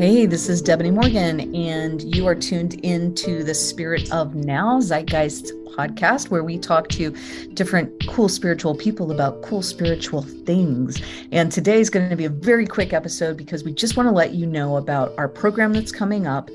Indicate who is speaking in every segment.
Speaker 1: Hey, this is Debony Morgan, and you are tuned into the Spirit of Now Zeitgeist podcast, where we talk to different cool spiritual people about cool spiritual things. And today is going to be a very quick episode because we just want to let you know about our program that's coming up,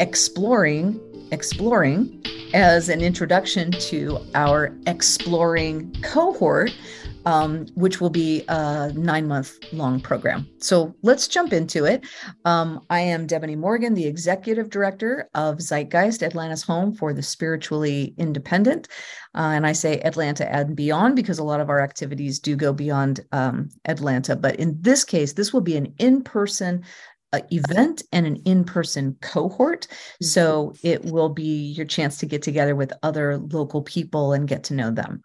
Speaker 1: Exploring, Exploring, as an introduction to our Exploring cohort um, which will be a nine month long program. So let's jump into it. Um, I am Debony Morgan, the executive director of Zeitgeist, Atlanta's home for the spiritually independent. Uh, and I say Atlanta and beyond because a lot of our activities do go beyond um, Atlanta. But in this case, this will be an in person uh, event and an in-person cohort so it will be your chance to get together with other local people and get to know them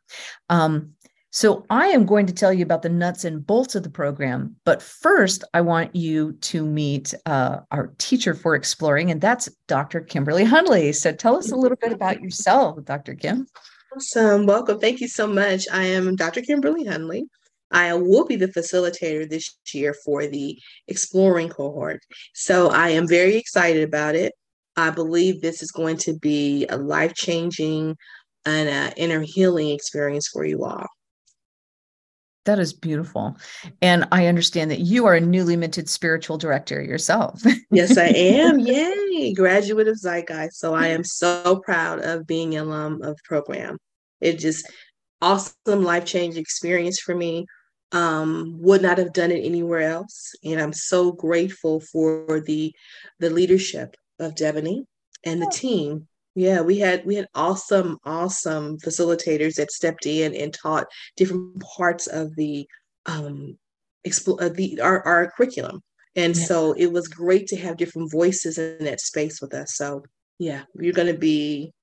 Speaker 1: um, so I am going to tell you about the nuts and bolts of the program. But first, I want you to meet uh, our teacher for exploring, and that's Dr. Kimberly Hundley. So tell us a little bit about yourself, Dr. Kim.
Speaker 2: Awesome. Welcome. Thank you so much. I am Dr. Kimberly Hundley. I will be the facilitator this year for the exploring cohort. So I am very excited about it. I believe this is going to be a life changing and uh, inner healing experience for you all.
Speaker 1: That is beautiful. And I understand that you are a newly minted spiritual director yourself.
Speaker 2: yes, I am. Yay. Graduate of Zeitgeist. So I am so proud of being an alum of the program. It just awesome life-changing experience for me. Um, would not have done it anywhere else. And I'm so grateful for the the leadership of Debony and the team yeah, we had we had awesome, awesome facilitators that stepped in and taught different parts of the um expl- uh, the our, our curriculum. And yeah. so it was great to have different voices in that space with us. So yeah, you're gonna be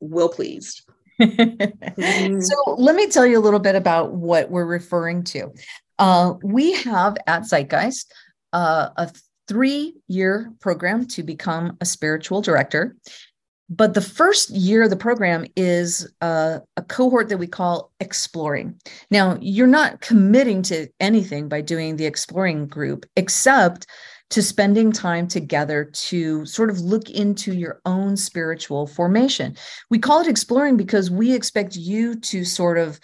Speaker 2: well pleased.
Speaker 1: mm-hmm. So let me tell you a little bit about what we're referring to. Uh, we have at Zeitgeist uh, a three year program to become a spiritual director. But the first year of the program is uh, a cohort that we call exploring. Now, you're not committing to anything by doing the exploring group, except to spending time together to sort of look into your own spiritual formation. We call it exploring because we expect you to sort of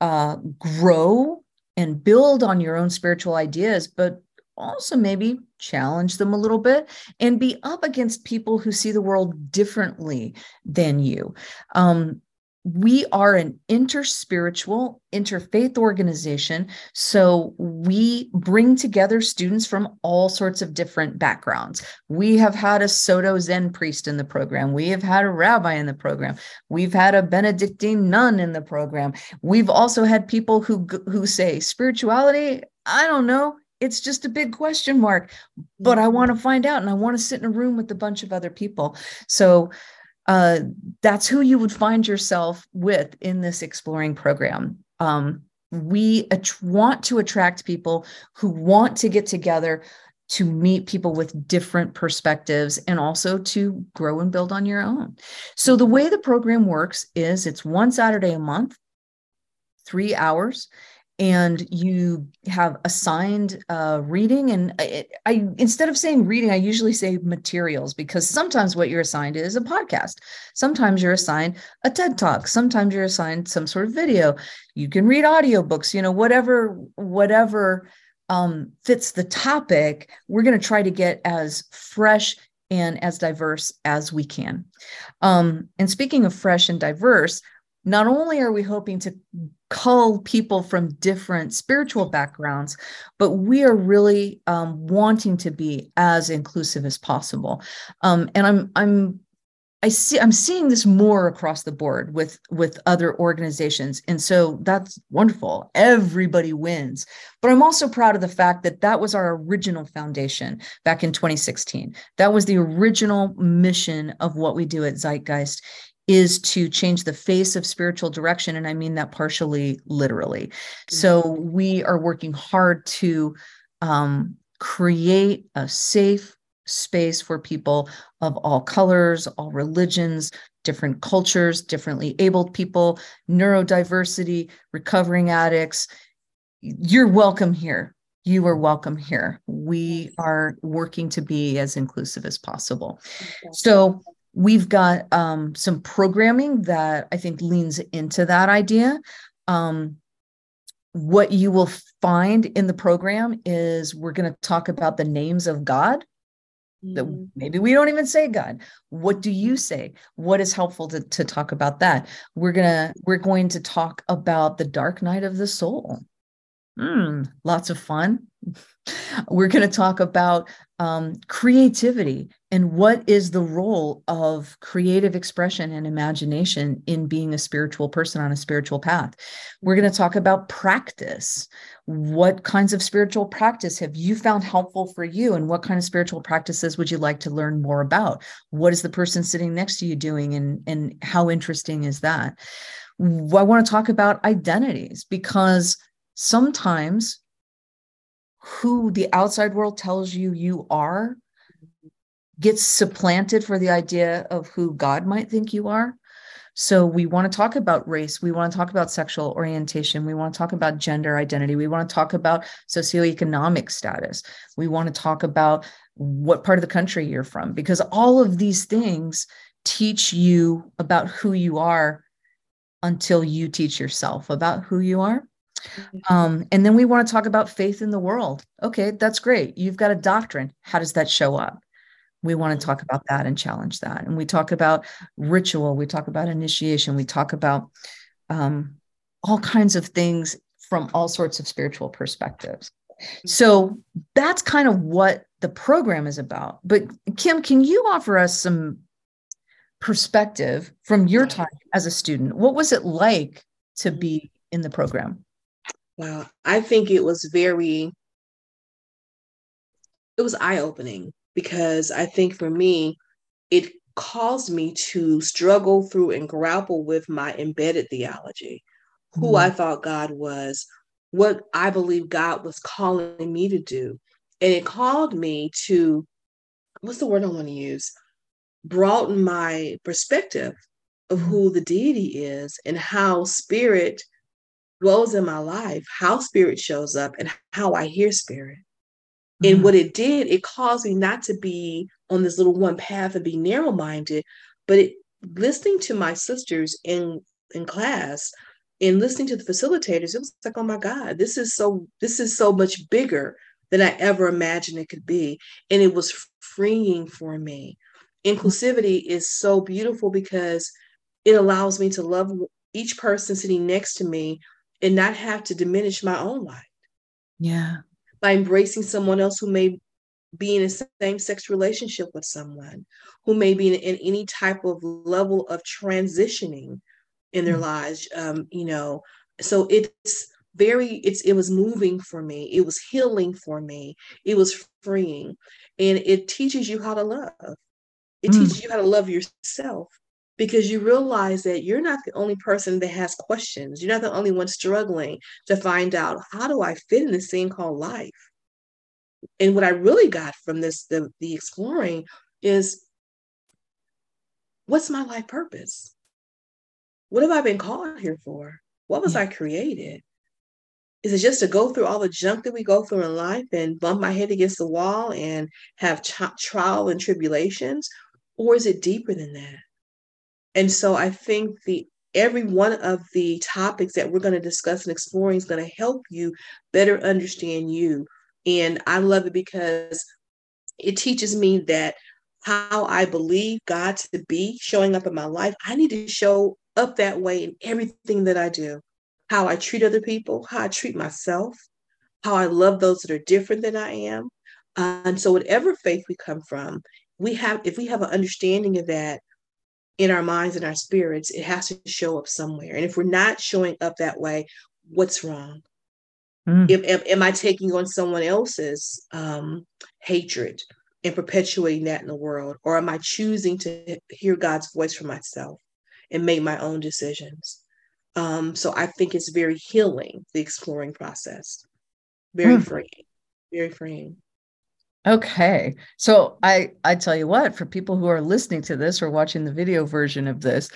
Speaker 1: uh, grow and build on your own spiritual ideas, but also maybe challenge them a little bit and be up against people who see the world differently than you. Um, we are an interspiritual, interfaith organization. So we bring together students from all sorts of different backgrounds. We have had a Soto Zen priest in the program. We have had a rabbi in the program. We've had a Benedictine nun in the program. We've also had people who, who say spirituality, I don't know, it's just a big question mark but i mm-hmm. want to find out and i want to sit in a room with a bunch of other people. So uh, that's who you would find yourself with in this exploring program. Um, we at- want to attract people who want to get together to meet people with different perspectives and also to grow and build on your own. So the way the program works is it's one saturday a month three hours and you have assigned uh, reading and I, I, instead of saying reading i usually say materials because sometimes what you're assigned is a podcast. Sometimes you're assigned a ted talk. Sometimes you're assigned some sort of video. You can read audiobooks you know whatever whatever um, fits the topic we're going to try to get as fresh and as diverse as we can. Um, and speaking of fresh and diverse not only are we hoping to cull people from different spiritual backgrounds, but we are really um, wanting to be as inclusive as possible. Um, and I'm I'm I see I'm seeing this more across the board with with other organizations, and so that's wonderful. Everybody wins. But I'm also proud of the fact that that was our original foundation back in 2016. That was the original mission of what we do at Zeitgeist is to change the face of spiritual direction. And I mean that partially literally. So mm-hmm. we are working hard to um, create a safe space for people of all colors, all religions, different cultures, differently abled people, neurodiversity, recovering addicts. You're welcome here. you are welcome here. We are working to be as inclusive as possible. So we've got um, some programming that I think leans into that idea. Um, what you will find in the program is we're going to talk about the names of God. That mm-hmm. maybe we don't even say God. What do you say? What is helpful to, to talk about that? We're gonna we're going to talk about the dark night of the soul. Mm, lots of fun. We're going to talk about um, creativity and what is the role of creative expression and imagination in being a spiritual person on a spiritual path. We're going to talk about practice. What kinds of spiritual practice have you found helpful for you? And what kind of spiritual practices would you like to learn more about? What is the person sitting next to you doing? And, and how interesting is that? I want to talk about identities because sometimes who the outside world tells you you are gets supplanted for the idea of who God might think you are. So we want to talk about race. We want to talk about sexual orientation. We want to talk about gender identity. We want to talk about socioeconomic status. We want to talk about what part of the country you're from, because all of these things teach you about who you are until you teach yourself about who you are. Mm-hmm. Um, and then we want to talk about faith in the world. Okay, that's great. You've got a doctrine. How does that show up? We want to talk about that and challenge that. And we talk about ritual. We talk about initiation. We talk about um, all kinds of things from all sorts of spiritual perspectives. Mm-hmm. So that's kind of what the program is about. But Kim, can you offer us some perspective from your time as a student? What was it like to be in the program?
Speaker 2: Wow. I think it was very, it was eye opening because I think for me, it caused me to struggle through and grapple with my embedded theology, who mm. I thought God was, what I believe God was calling me to do. And it called me to, what's the word I want to use? Broaden my perspective of mm-hmm. who the deity is and how spirit dwells in my life, how spirit shows up and how I hear spirit. Mm-hmm. And what it did, it caused me not to be on this little one path and be narrow minded, but it, listening to my sisters in in class and listening to the facilitators, it was like, oh my God, this is so this is so much bigger than I ever imagined it could be. And it was freeing for me. Inclusivity is so beautiful because it allows me to love each person sitting next to me and not have to diminish my own light.
Speaker 1: Yeah.
Speaker 2: By embracing someone else who may be in a same sex relationship with someone, who may be in, in, any type of level of transitioning in their mm-hmm. lives. Um, you know, so it's very it's it was moving for me it was healing for me it was freeing and it teaches you how to love it mm. teaches you how to love yourself because you realize that you're not the only person that has questions. You're not the only one struggling to find out how do I fit in this thing called life. And what I really got from this, the, the exploring, is what's my life purpose? What have I been called here for? What was yeah. I created? Is it just to go through all the junk that we go through in life and bump my head against the wall and have ch- trial and tribulations? Or is it deeper than that? And so I think the every one of the topics that we're going to discuss and exploring is going to help you better understand you. And I love it because it teaches me that how I believe God to be showing up in my life, I need to show up that way in everything that I do. How I treat other people, how I treat myself, how I love those that are different than I am. Uh, and so, whatever faith we come from, we have, if we have an understanding of that, in our minds and our spirits, it has to show up somewhere. And if we're not showing up that way, what's wrong? Mm. If, am, am, I taking on someone else's um, hatred and perpetuating that in the world? Or am I choosing to hear God's voice for myself and make my own decisions? Um, so I think it's very healing, the exploring process. Very mm. freeing, very freeing.
Speaker 1: Okay. So I I tell you what, for people who are listening to this or watching the video version of this,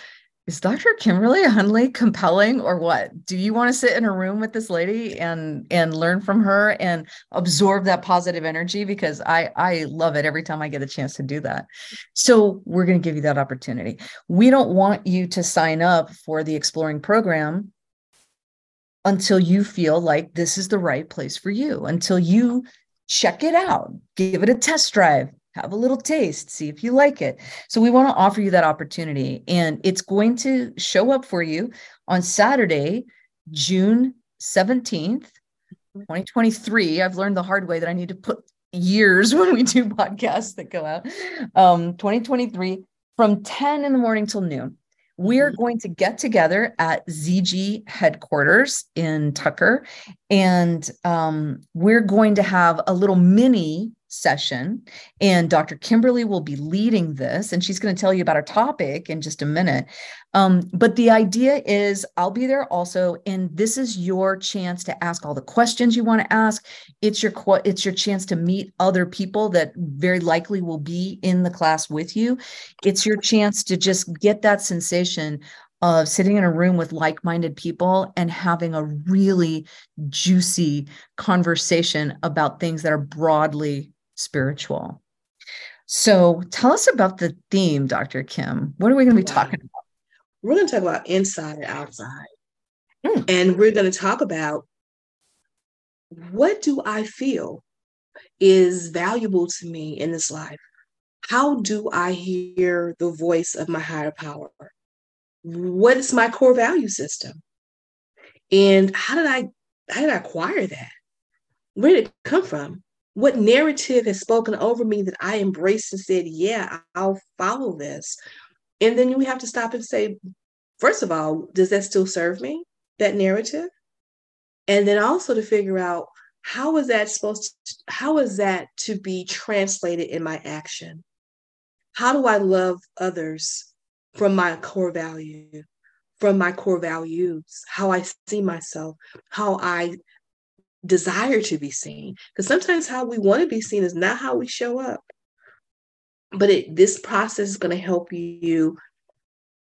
Speaker 1: is Dr. Kimberly Hundley compelling or what? Do you want to sit in a room with this lady and and learn from her and absorb that positive energy? Because I I love it every time I get a chance to do that. So we're going to give you that opportunity. We don't want you to sign up for the exploring program until you feel like this is the right place for you, until you check it out, give it a test drive, have a little taste, see if you like it. So we want to offer you that opportunity. And it's going to show up for you on Saturday, June 17th, 2023. I've learned the hard way that I need to put years when we do podcasts that go out. Um, 2023 from 10 in the morning till noon. We're mm-hmm. going to get together at ZG headquarters in Tucker, and um, we're going to have a little mini session. And Dr. Kimberly will be leading this, and she's going to tell you about our topic in just a minute. Um, but the idea is I'll be there also, and this is your chance to ask all the questions you want to ask. It's your it's your chance to meet other people that very likely will be in the class with you. It's your chance to just get that sensation of sitting in a room with like-minded people and having a really juicy conversation about things that are broadly spiritual. So tell us about the theme, Dr. Kim. What are we going to be talking about?
Speaker 2: We're going to talk about inside and outside. Mm. And we're going to talk about what do I feel is valuable to me in this life? How do I hear the voice of my higher power? What is my core value system? And how did I how did I acquire that? Where did it come from? What narrative has spoken over me that I embraced and said, yeah, I'll follow this. And then we have to stop and say, first of all, does that still serve me, that narrative? And then also to figure out how is that supposed to, how is that to be translated in my action? How do I love others from my core value, from my core values, how I see myself, how I desire to be seen. Because sometimes how we want to be seen is not how we show up. But it, this process is going to help you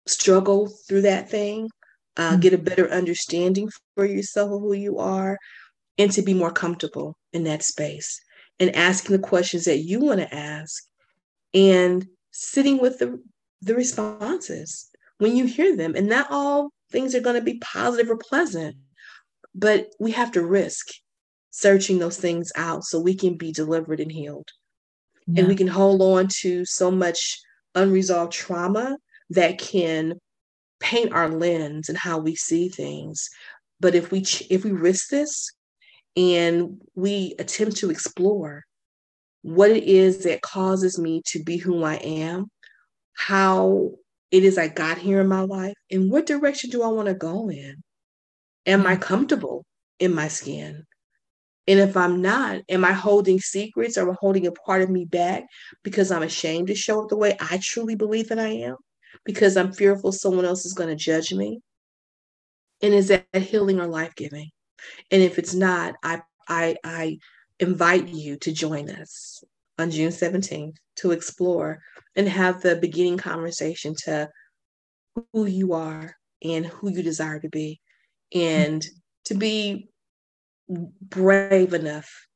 Speaker 2: struggle through that thing, uh, mm-hmm. get a better understanding for yourself of who you are, and to be more comfortable in that space and asking the questions that you want to ask and sitting with the, the responses when you hear them. And not all things are going to be positive or pleasant but we have to risk searching those things out so we can be delivered and healed. Yeah. And we can hold on to so much unresolved trauma that can paint our lens and how we see things. But if we if we risk this and we attempt to explore what it is that causes me to be who I am, how it is I got here in my life, and what direction do I want to go in? Am I comfortable in my skin? And if I'm not, am I holding secrets or holding a part of me back because I'm ashamed to show up the way I truly believe that I am? Because I'm fearful someone else is going to judge me? And is that healing or life giving? And if it's not, I, I, I invite you to join us on June 17th to explore and have the beginning conversation to who you are and who you desire to be and to be brave enough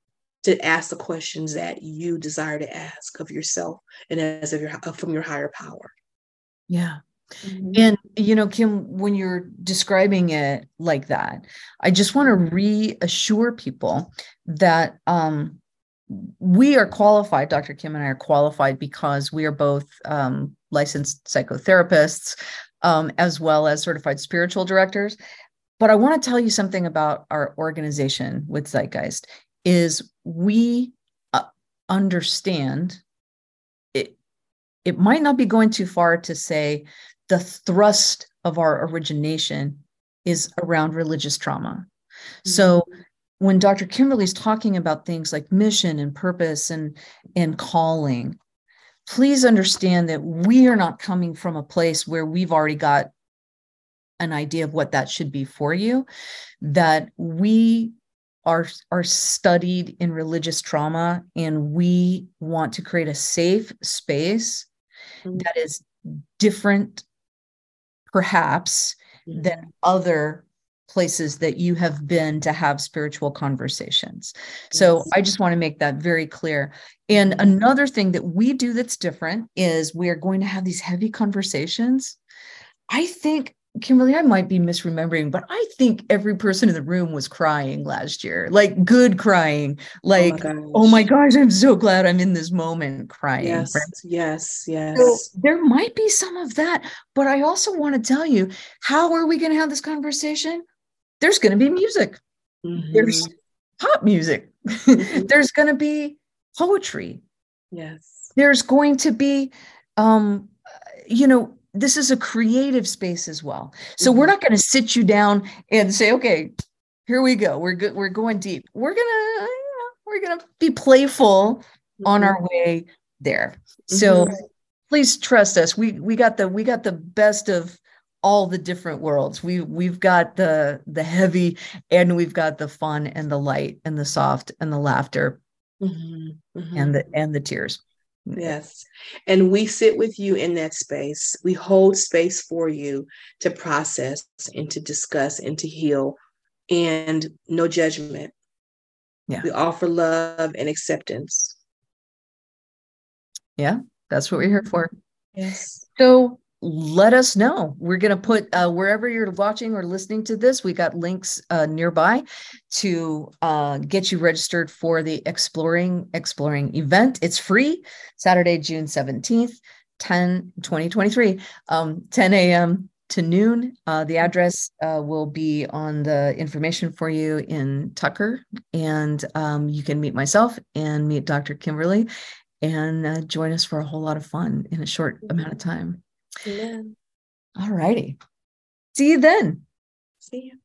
Speaker 2: to ask the questions that you desire to ask of yourself and as of your from your higher power.
Speaker 1: Yeah. Mm-hmm. and you know kim when you're describing it like that i just want to reassure people that um we are qualified dr kim and i are qualified because we are both um, licensed psychotherapists um, as well as certified spiritual directors but I want to tell you something about our organization with Zeitgeist is we uh, understand it it might not be going too far to say the thrust of our origination is around religious trauma. Mm-hmm. So when Dr. Kimberly's talking about things like mission and purpose and and calling, please understand that we are not coming from a place where we've already got an idea of what that should be for you that we are are studied in religious trauma and we want to create a safe space mm-hmm. that is different perhaps mm-hmm. than other places that you have been to have spiritual conversations. Yes. So I just want to make that very clear. And mm-hmm. another thing that we do that's different is we are going to have these heavy conversations. I think Kimberly, I might be misremembering, but I think every person in the room was crying last year, like good crying, like, oh my, oh my gosh, I'm so glad I'm in this moment crying.
Speaker 2: Yes, right? yes, yes.
Speaker 1: So there might be some of that, but I also want to tell you how are we going to have this conversation? There's going to be music, mm-hmm. there's pop music, mm-hmm. there's going to be poetry.
Speaker 2: Yes.
Speaker 1: There's going to be, um, you know, this is a creative space as well. So mm-hmm. we're not going to sit you down and say, okay, here we go. We're good. We're going deep. We're going to, you know, we're to be playful mm-hmm. on our way there. So mm-hmm. please trust us. We, we got the, we got the best of all the different worlds. We, we've got the, the heavy and we've got the fun and the light and the soft and the laughter mm-hmm. Mm-hmm. and the, and the tears.
Speaker 2: Yes. And we sit with you in that space. We hold space for you to process and to discuss and to heal and no judgment.
Speaker 1: Yeah.
Speaker 2: We offer love and acceptance.
Speaker 1: Yeah, that's what we're here for.
Speaker 2: Yes.
Speaker 1: So let us know. We're going to put uh, wherever you're watching or listening to this, we got links uh, nearby to uh, get you registered for the Exploring Exploring event. It's free, Saturday, June 17th, 10, 2023, um, 10 a.m. to noon. Uh, the address uh, will be on the information for you in Tucker, and um, you can meet myself and meet Dr. Kimberly and uh, join us for a whole lot of fun in a short amount of time.
Speaker 2: Amen.
Speaker 1: All righty. See you then.
Speaker 2: See you.